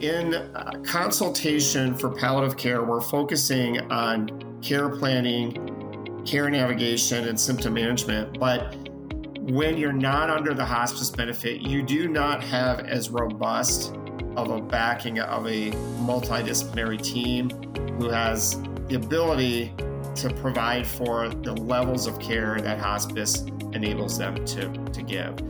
in uh, consultation for palliative care, we're focusing on care planning, care navigation, and symptom management. But when you're not under the hospice benefit, you do not have as robust of a backing of a multidisciplinary team who has the ability to provide for the levels of care that hospice enables them to, to give.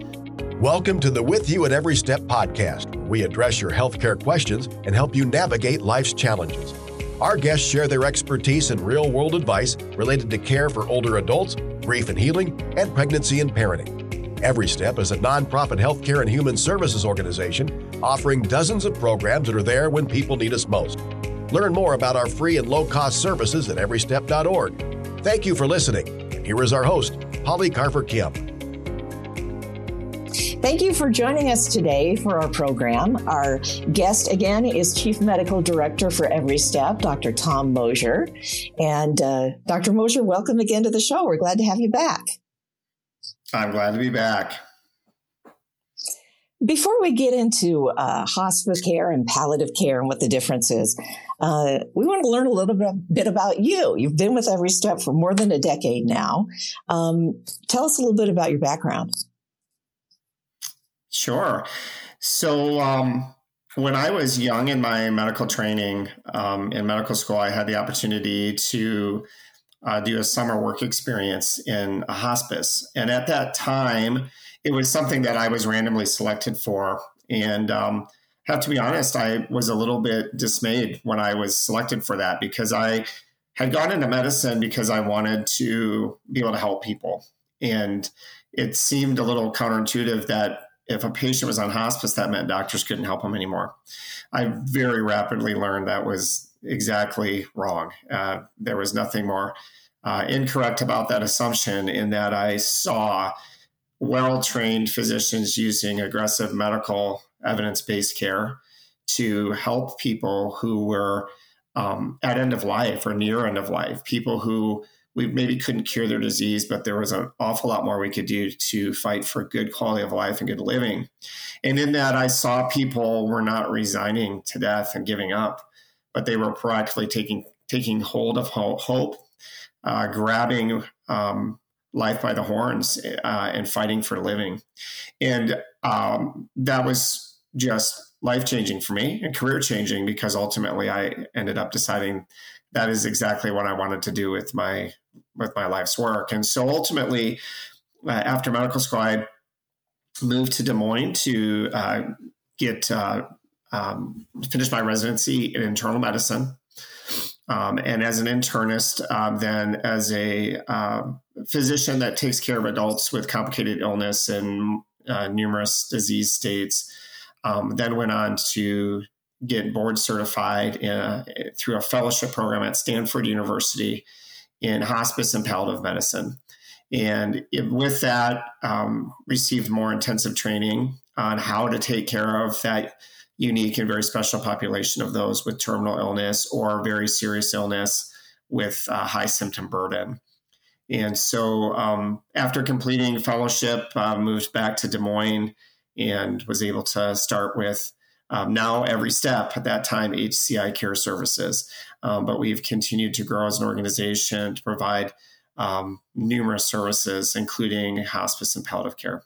Welcome to the With You at Every Step podcast. We address your healthcare questions and help you navigate life's challenges. Our guests share their expertise and real world advice related to care for older adults, grief and healing, and pregnancy and parenting. Every Step is a nonprofit healthcare and human services organization offering dozens of programs that are there when people need us most. Learn more about our free and low cost services at everystep.org. Thank you for listening. Here is our host, Polly Carver Kim. Thank you for joining us today for our program. Our guest again is Chief Medical Director for Every Step, Dr. Tom Mouser. And uh, Dr. Mouser, welcome again to the show. We're glad to have you back. I'm glad to be back. Before we get into uh, hospice care and palliative care and what the difference is, uh, we want to learn a little bit about you. You've been with Every Step for more than a decade now. Um, tell us a little bit about your background. Sure. So, um, when I was young in my medical training um, in medical school, I had the opportunity to uh, do a summer work experience in a hospice. And at that time, it was something that I was randomly selected for. And um, have to be honest, I was a little bit dismayed when I was selected for that because I had gone into medicine because I wanted to be able to help people. And it seemed a little counterintuitive that if a patient was on hospice, that meant doctors couldn't help them anymore. I very rapidly learned that was exactly wrong. Uh, there was nothing more uh, incorrect about that assumption in that I saw well trained physicians using aggressive medical evidence based care to help people who were um, at end of life or near end of life, people who we maybe couldn't cure their disease, but there was an awful lot more we could do to fight for good quality of life and good living. And in that, I saw people were not resigning to death and giving up, but they were proactively taking taking hold of hope, uh, grabbing um, life by the horns, uh, and fighting for living. And um, that was just life changing for me and career changing because ultimately I ended up deciding that is exactly what I wanted to do with my with my life's work. And so ultimately, uh, after medical school, I moved to Des Moines to uh, get uh, um, finish my residency in internal medicine. Um, and as an internist, um, then as a um, physician that takes care of adults with complicated illness and uh, numerous disease states, um, then went on to get board certified in a, through a fellowship program at Stanford University in hospice and palliative medicine. And it, with that, um, received more intensive training on how to take care of that unique and very special population of those with terminal illness or very serious illness with uh, high symptom burden. And so, um, after completing fellowship, uh, moved back to Des Moines and was able to start with um, now every step at that time HCI Care Services. Um, but we've continued to grow as an organization to provide um, numerous services, including hospice and palliative care.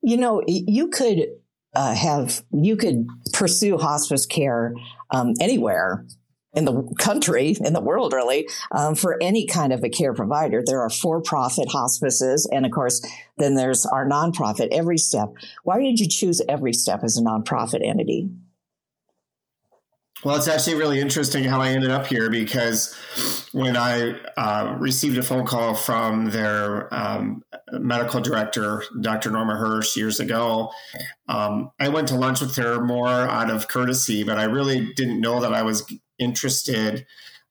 You know, you could uh, have you could pursue hospice care um, anywhere in the country, in the world, really, um, for any kind of a care provider. There are for-profit hospices, and of course, then there's our nonprofit. Every Step. Why did you choose Every Step as a nonprofit entity? Well, it's actually really interesting how I ended up here because when I uh, received a phone call from their um, medical director, Dr. Norma Hirsch, years ago, um, I went to lunch with her more out of courtesy, but I really didn't know that I was interested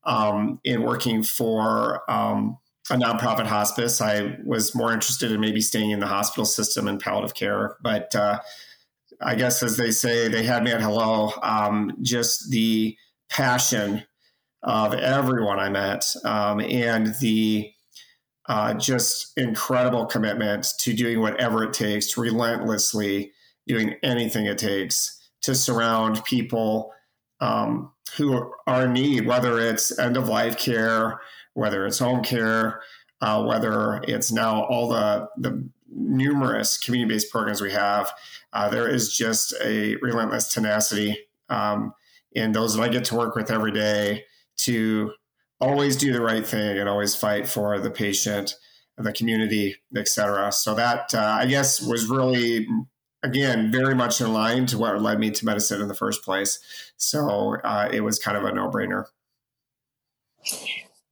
um, in working for um, a nonprofit hospice. I was more interested in maybe staying in the hospital system and palliative care, but uh, I guess as they say, they had me at hello. Um, just the passion of everyone I met um, and the uh, just incredible commitment to doing whatever it takes, relentlessly doing anything it takes to surround people um, who are in need, whether it's end of life care, whether it's home care, uh, whether it's now all the, the numerous community based programs we have. Uh, there is just a relentless tenacity um, in those that I get to work with every day to always do the right thing and always fight for the patient, the community, et cetera. So that uh, I guess was really again, very much in line to what led me to medicine in the first place. So uh, it was kind of a no brainer.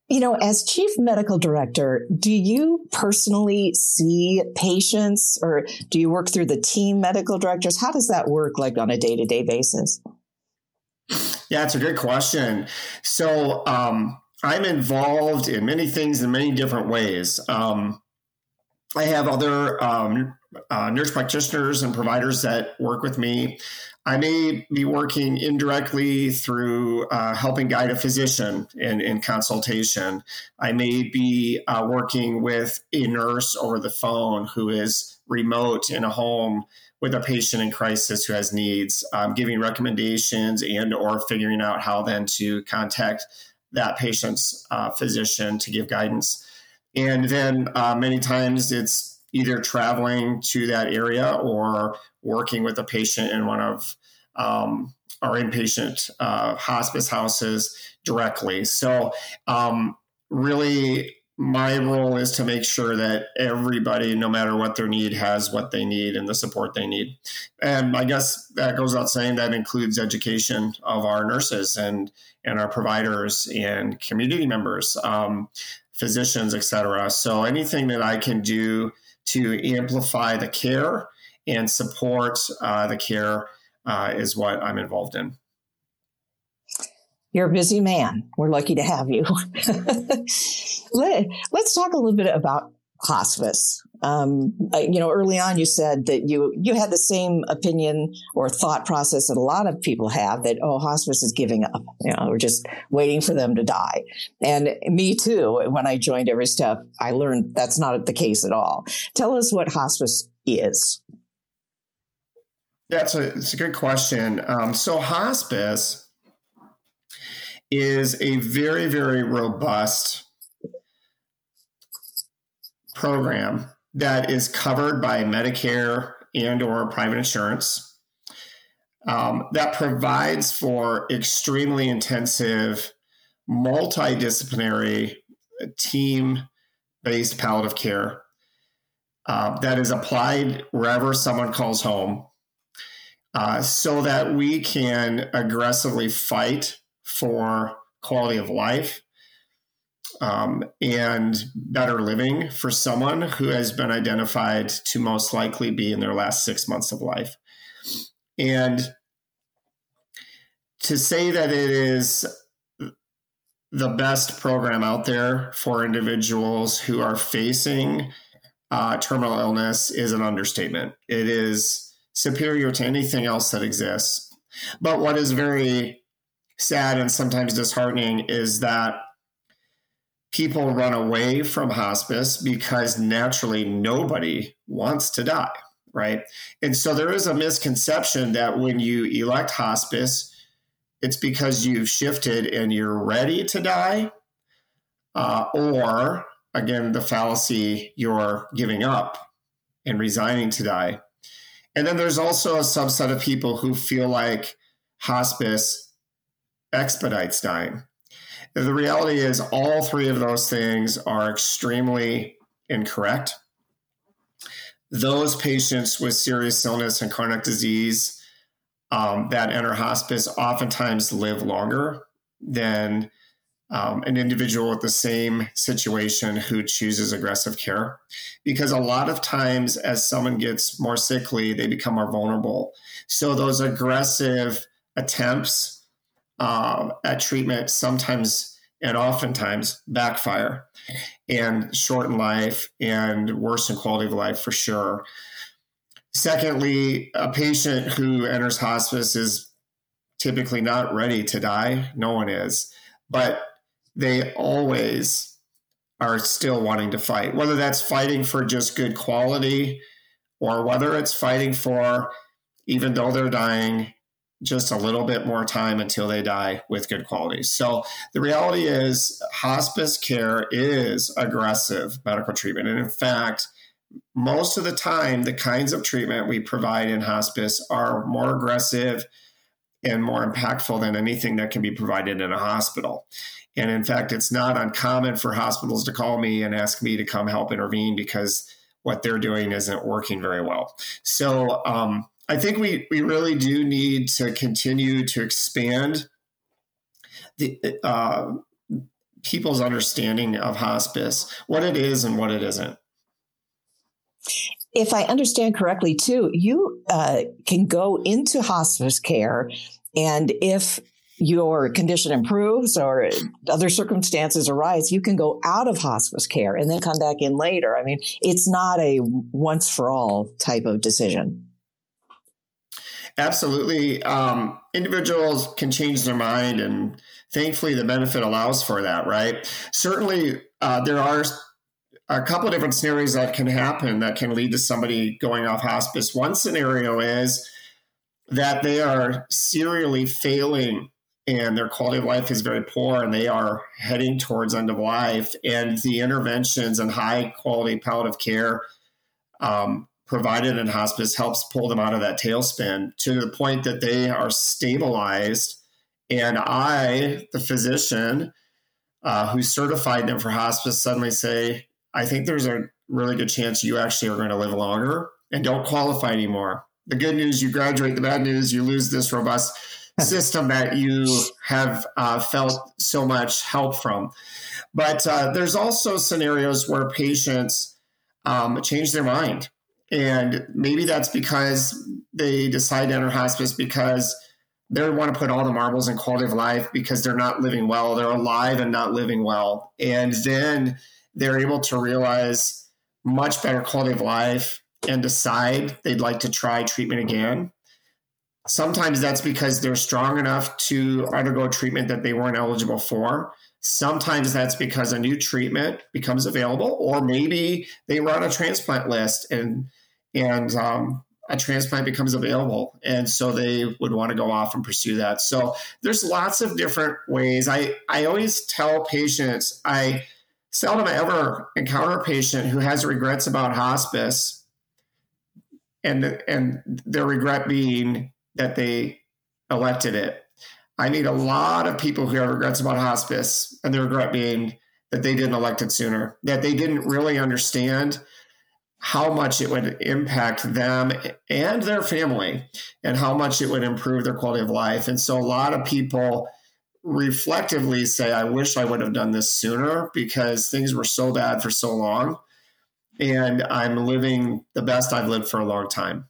You know, as chief medical director, do you personally see patients or do you work through the team medical directors? How does that work like on a day to day basis? Yeah, it's a good question. So um, I'm involved in many things in many different ways. Um, I have other um, uh, nurse practitioners and providers that work with me. I may be working indirectly through uh, helping guide a physician in, in consultation. I may be uh, working with a nurse over the phone who is remote in a home with a patient in crisis who has needs, um, giving recommendations and or figuring out how then to contact that patient's uh, physician to give guidance. And then uh, many times it's either traveling to that area or working with a patient in one of um, our inpatient uh, hospice houses directly. So, um, really, my role is to make sure that everybody, no matter what their need, has what they need and the support they need. And I guess that goes without saying that includes education of our nurses and and our providers and community members. Um, physicians, et cetera. So anything that I can do to amplify the care and support uh, the care uh, is what I'm involved in. You're a busy man. We're lucky to have you. Let, us talk a little bit about hospice. Um, you know, early on, you said that you you had the same opinion or thought process that a lot of people have that oh, hospice is giving up. You know, we're just waiting for them to die. And me too. When I joined Every Step, I learned that's not the case at all. Tell us what hospice is. Yeah, it's a, it's a good question. Um, so hospice is a very, very robust program that is covered by Medicare and or private insurance. Um, that provides for extremely intensive multidisciplinary team-based palliative care uh, that is applied wherever someone calls home uh, so that we can aggressively fight for quality of life um, and better living for someone who has been identified to most likely be in their last six months of life. And to say that it is the best program out there for individuals who are facing uh, terminal illness is an understatement. It is superior to anything else that exists. But what is very sad and sometimes disheartening is that people run away from hospice because naturally nobody wants to die, right? And so there is a misconception that when you elect hospice, it's because you've shifted and you're ready to die, uh, or again, the fallacy you're giving up and resigning to die. And then there's also a subset of people who feel like hospice expedites dying the reality is, all three of those things are extremely incorrect. Those patients with serious illness and chronic disease um, that enter hospice oftentimes live longer than um, an individual with the same situation who chooses aggressive care. Because a lot of times, as someone gets more sickly, they become more vulnerable. So, those aggressive attempts uh, at treatment sometimes and oftentimes backfire and shorten life and worsen quality of life for sure. Secondly, a patient who enters hospice is typically not ready to die. No one is, but they always are still wanting to fight, whether that's fighting for just good quality or whether it's fighting for, even though they're dying, just a little bit more time until they die with good quality. So the reality is, hospice care is aggressive medical treatment. And in fact, most of the time, the kinds of treatment we provide in hospice are more aggressive and more impactful than anything that can be provided in a hospital. And in fact, it's not uncommon for hospitals to call me and ask me to come help intervene because what they're doing isn't working very well. So um, I think we, we really do need to continue to expand the uh, people's understanding of hospice, what it is and what it isn't if I understand correctly, too, you uh, can go into hospice care, and if your condition improves or other circumstances arise, you can go out of hospice care and then come back in later. I mean, it's not a once for all type of decision. Absolutely. Um, individuals can change their mind, and thankfully, the benefit allows for that, right? Certainly, uh, there are a couple of different scenarios that can happen that can lead to somebody going off hospice. One scenario is that they are serially failing and their quality of life is very poor and they are heading towards end of life and the interventions and high quality palliative care um, provided in hospice helps pull them out of that tailspin to the point that they are stabilized and i the physician uh, who certified them for hospice suddenly say I think there's a really good chance you actually are going to live longer and don't qualify anymore. The good news, you graduate. The bad news, you lose this robust system that you have uh, felt so much help from. But uh, there's also scenarios where patients um, change their mind. And maybe that's because they decide to enter hospice because they want to put all the marbles in quality of life because they're not living well. They're alive and not living well. And then they're able to realize much better quality of life and decide they'd like to try treatment again. Sometimes that's because they're strong enough to undergo treatment that they weren't eligible for. Sometimes that's because a new treatment becomes available, or maybe they run a transplant list and and um, a transplant becomes available, and so they would want to go off and pursue that. So there's lots of different ways. I I always tell patients I seldom ever encounter a patient who has regrets about hospice and and their regret being that they elected it. I meet a lot of people who have regrets about hospice and the regret being that they didn't elect it sooner, that they didn't really understand how much it would impact them and their family and how much it would improve their quality of life. And so a lot of people reflectively say, I wish I would have done this sooner because things were so bad for so long. And I'm living the best I've lived for a long time.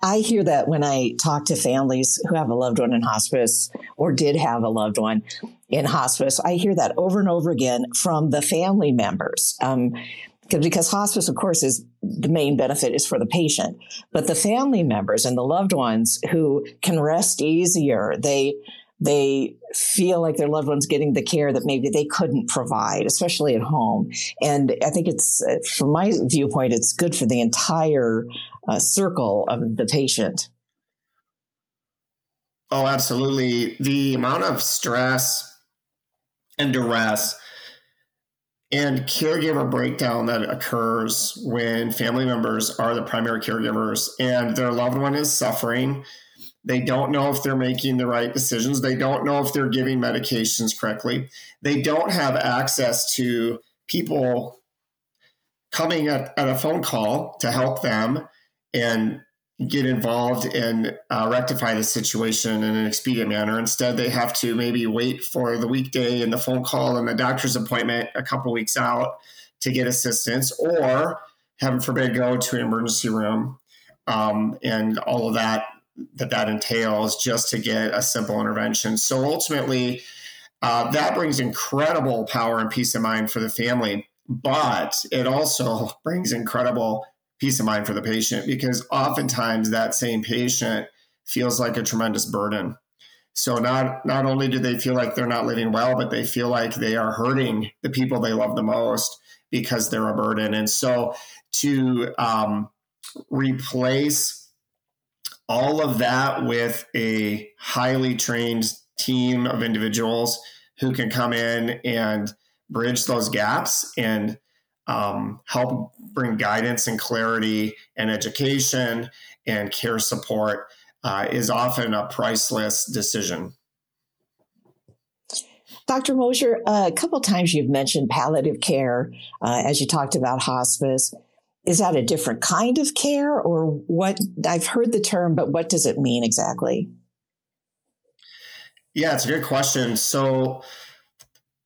I hear that when I talk to families who have a loved one in hospice or did have a loved one in hospice. I hear that over and over again from the family members. Um, because hospice, of course, is the main benefit is for the patient, but the family members and the loved ones who can rest easier, they they feel like their loved ones getting the care that maybe they couldn't provide, especially at home. And I think it's, uh, from my viewpoint, it's good for the entire uh, circle of the patient. Oh, absolutely. The amount of stress and duress and caregiver breakdown that occurs when family members are the primary caregivers and their loved one is suffering they don't know if they're making the right decisions. They don't know if they're giving medications correctly. They don't have access to people coming at, at a phone call to help them and get involved and uh, rectify the situation in an expedient manner. Instead, they have to maybe wait for the weekday and the phone call and the doctor's appointment a couple weeks out to get assistance, or heaven forbid, go to an emergency room um, and all of that that that entails just to get a simple intervention. So ultimately, uh, that brings incredible power and peace of mind for the family, but it also brings incredible peace of mind for the patient because oftentimes that same patient feels like a tremendous burden. So not not only do they feel like they're not living well, but they feel like they are hurting the people they love the most because they're a burden. And so to um, replace all of that with a highly trained team of individuals who can come in and bridge those gaps and um, help bring guidance and clarity and education and care support uh, is often a priceless decision. Dr. Mouser, uh, a couple times you've mentioned palliative care uh, as you talked about hospice. Is that a different kind of care or what? I've heard the term, but what does it mean exactly? Yeah, it's a good question. So,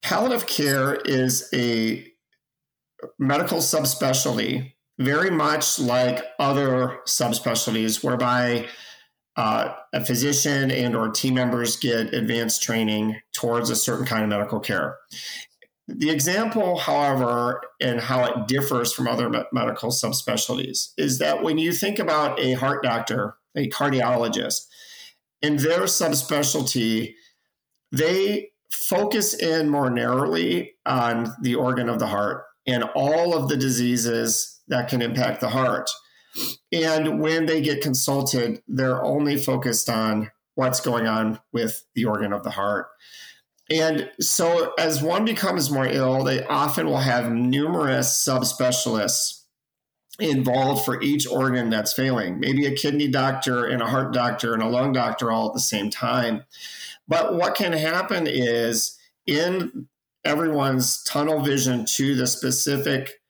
palliative care is a medical subspecialty, very much like other subspecialties, whereby uh, a physician and or team members get advanced training towards a certain kind of medical care. The example, however, and how it differs from other medical subspecialties is that when you think about a heart doctor, a cardiologist, in their subspecialty, they focus in more narrowly on the organ of the heart and all of the diseases that can impact the heart. And when they get consulted, they're only focused on what's going on with the organ of the heart. And so, as one becomes more ill, they often will have numerous subspecialists involved for each organ that's failing. Maybe a kidney doctor and a heart doctor and a lung doctor all at the same time. But what can happen is in everyone's tunnel vision to the specific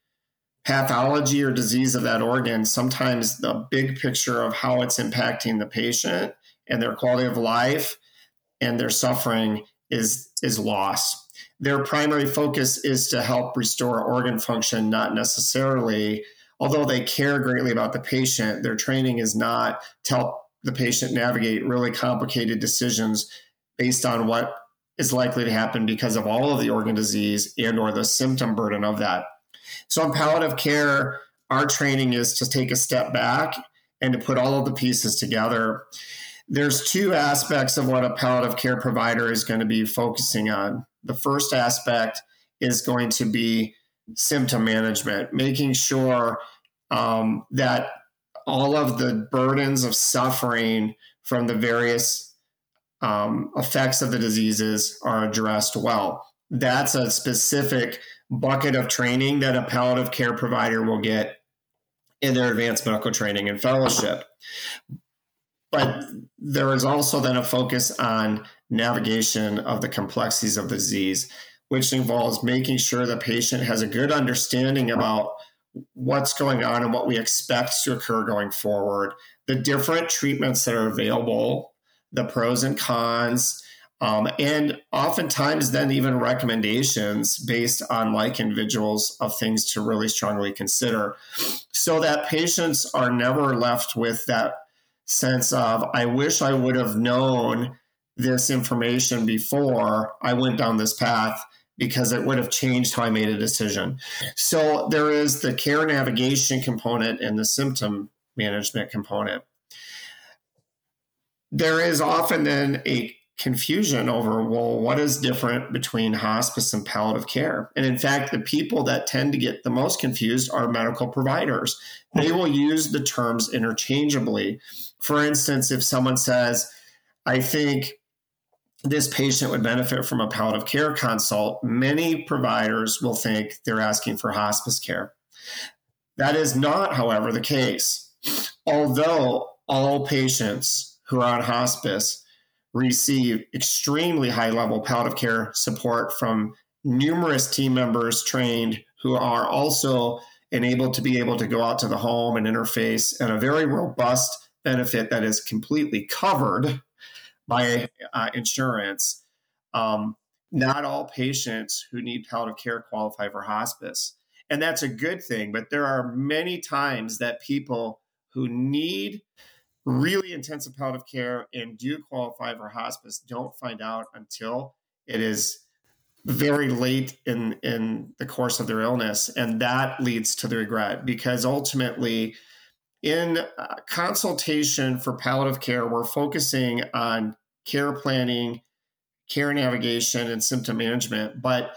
pathology or disease of that organ, sometimes the big picture of how it's impacting the patient and their quality of life and their suffering is is lost. Their primary focus is to help restore organ function, not necessarily, although they care greatly about the patient, their training is not to help the patient navigate really complicated decisions based on what is likely to happen because of all of the organ disease and or the symptom burden of that. So in palliative care, our training is to take a step back and to put all of the pieces together. There's two aspects of what a palliative care provider is going to be focusing on. The first aspect is going to be symptom management, making sure um, that all of the burdens of suffering from the various um, effects of the diseases are addressed well. That's a specific bucket of training that a palliative care provider will get in their advanced medical training and fellowship. But there is also then a focus on navigation of the complexities of the disease, which involves making sure the patient has a good understanding about what's going on and what we expect to occur going forward, the different treatments that are available, the pros and cons, um, and oftentimes, then even recommendations based on like individuals of things to really strongly consider so that patients are never left with that sense of, I wish I would have known this information before I went down this path because it would have changed how I made a decision. So there is the care navigation component and the symptom management component. There is often then a confusion over, well, what is different between hospice and palliative care? And in fact, the people that tend to get the most confused are medical providers. They will use the terms interchangeably. For instance, if someone says, I think this patient would benefit from a palliative care consult, many providers will think they're asking for hospice care. That is not, however, the case. Although all patients who are on hospice receive extremely high level palliative care support from numerous team members trained who are also enabled to be able to go out to the home and interface and a very robust benefit that is completely covered by uh, insurance. Um, not all patients who need palliative care qualify for hospice. And that's a good thing. But there are many times that people who need really intensive palliative care and do qualify for hospice don't find out until it is very late in in the course of their illness. And that leads to the regret because ultimately in uh, consultation for palliative care we're focusing on care planning care navigation and symptom management. But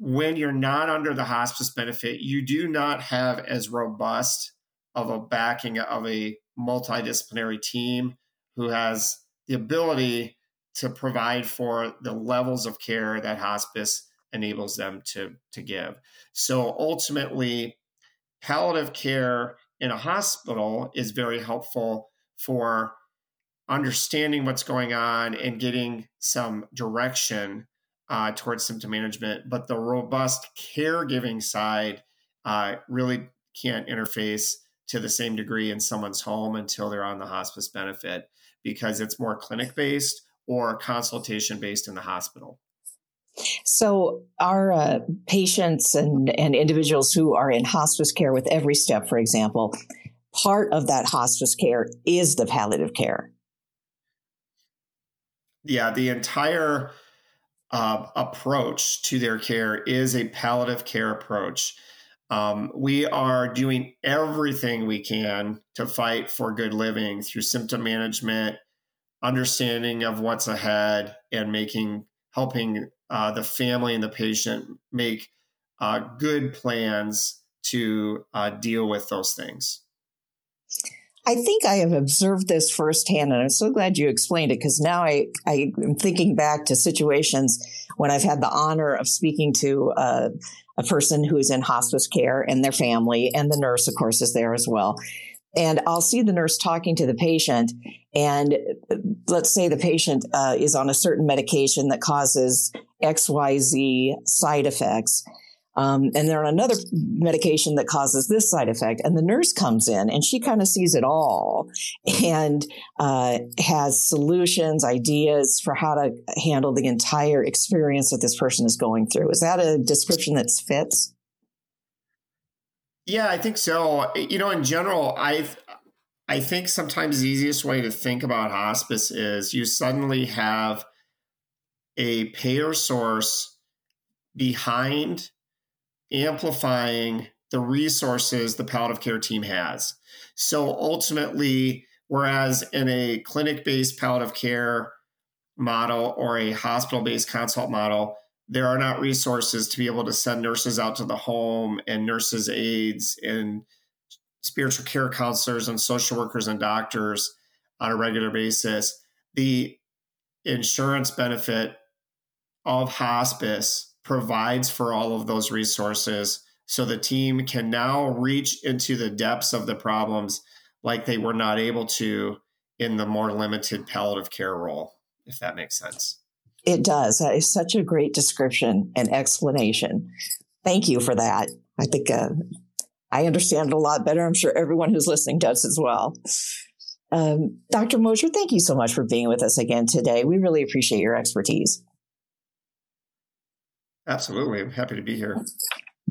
when you're not under the hospice benefit you do not have as robust of a backing of a multidisciplinary team who has the ability to provide for the levels of care that hospice enables them to, to give. So ultimately, palliative care in a hospital is very helpful for understanding what's going on and getting some direction uh, towards symptom management. But the robust caregiving side uh, really can't interface to the same degree in someone's home until they're on the hospice benefit because it's more clinic based or consultation based in the hospital. So, our uh, patients and, and individuals who are in hospice care with every step, for example, part of that hospice care is the palliative care. Yeah, the entire uh, approach to their care is a palliative care approach. Um, we are doing everything we can to fight for good living through symptom management, understanding of what's ahead, and making helping uh, the family and the patient make uh, good plans to uh, deal with those things. I think I have observed this firsthand, and I'm so glad you explained it because now I, I am thinking back to situations when I've had the honor of speaking to uh, a person who's in hospice care and their family, and the nurse, of course, is there as well. And I'll see the nurse talking to the patient, and let's say the patient uh, is on a certain medication that causes XYZ side effects. Um, and they're on another medication that causes this side effect. And the nurse comes in and she kind of sees it all and uh, has solutions, ideas for how to handle the entire experience that this person is going through. Is that a description that fits? Yeah, I think so. You know, in general, I I think sometimes the easiest way to think about hospice is you suddenly have a payer source behind amplifying the resources the palliative care team has. So ultimately, whereas in a clinic based palliative care model or a hospital based consult model, there are not resources to be able to send nurses out to the home and nurses' aides and spiritual care counselors and social workers and doctors on a regular basis. The insurance benefit of hospice provides for all of those resources so the team can now reach into the depths of the problems like they were not able to in the more limited palliative care role, if that makes sense. It does. That is such a great description and explanation. Thank you for that. I think uh, I understand it a lot better. I'm sure everyone who's listening does as well. Um, Dr. Mouser, thank you so much for being with us again today. We really appreciate your expertise. Absolutely. I'm happy to be here.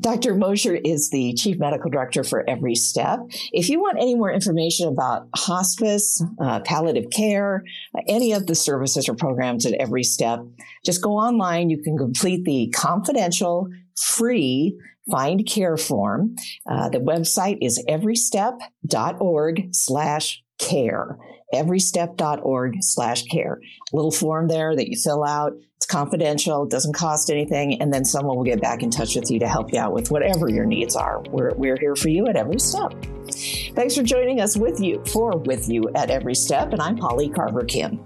Dr. Mouser is the Chief Medical Director for Every Step. If you want any more information about hospice, uh, palliative care, uh, any of the services or programs at Every Step, just go online. You can complete the confidential, free find care form. Uh, the website is everystep.org slash care everystep.org slash care. Little form there that you fill out. It's confidential. Doesn't cost anything. And then someone will get back in touch with you to help you out with whatever your needs are. We're, we're here for you at every step. Thanks for joining us with you for With You at Every Step. And I'm Polly Carver Kim.